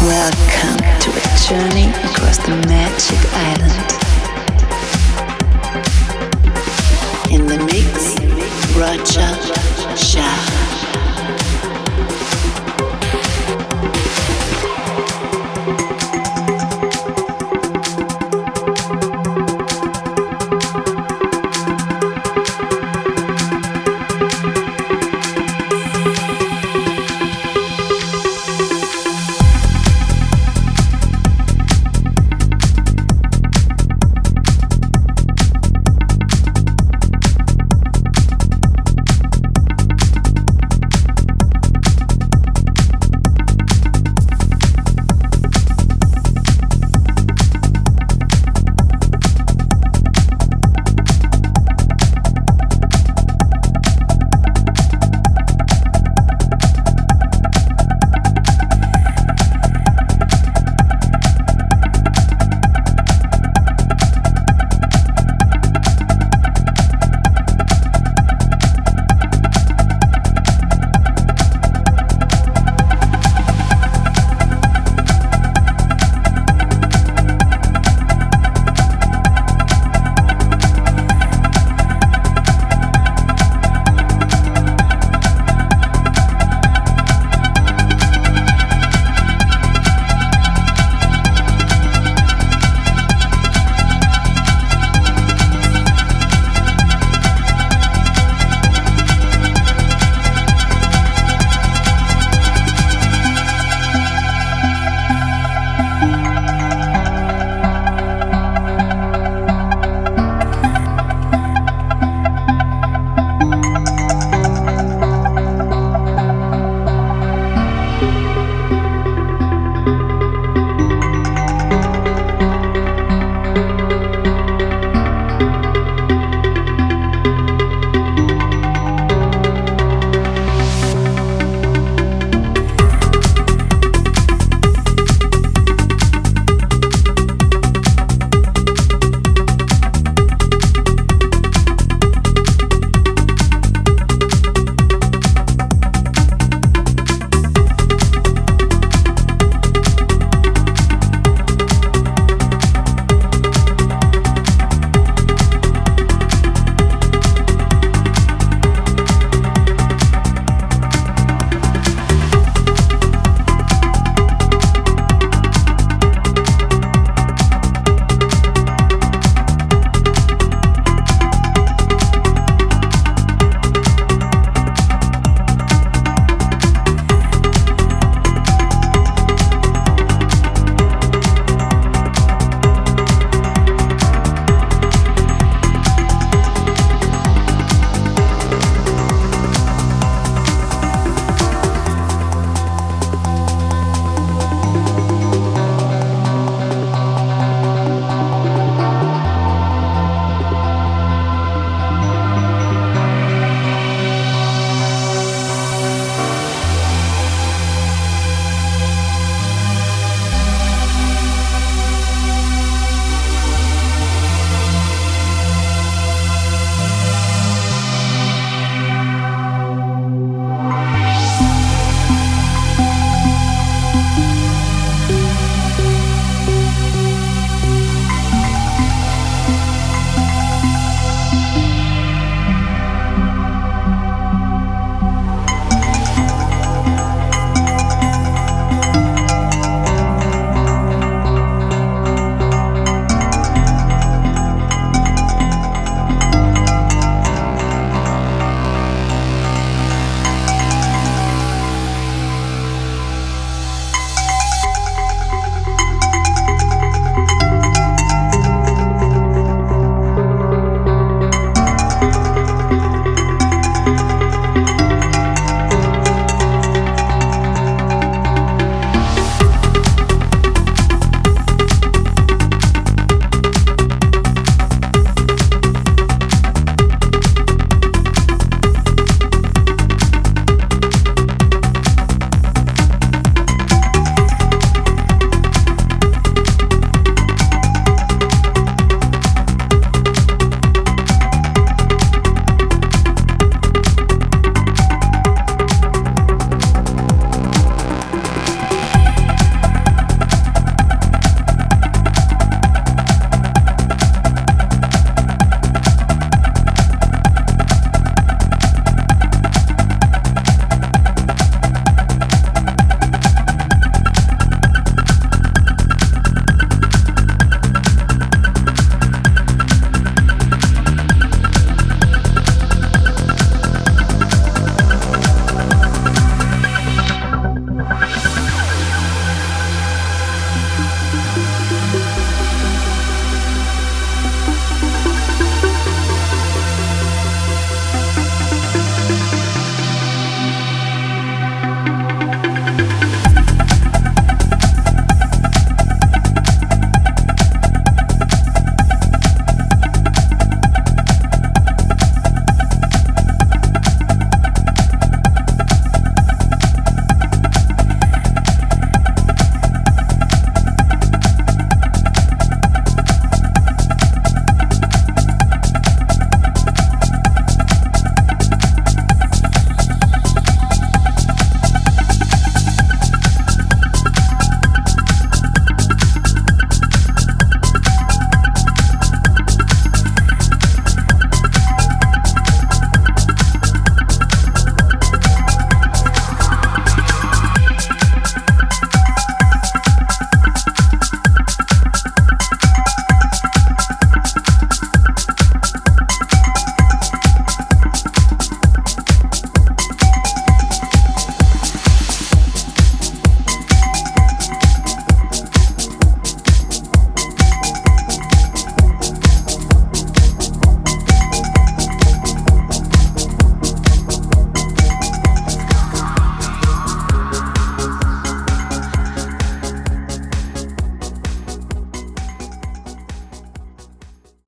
Welcome to a journey across the magic island. In the mix, Roger Shah.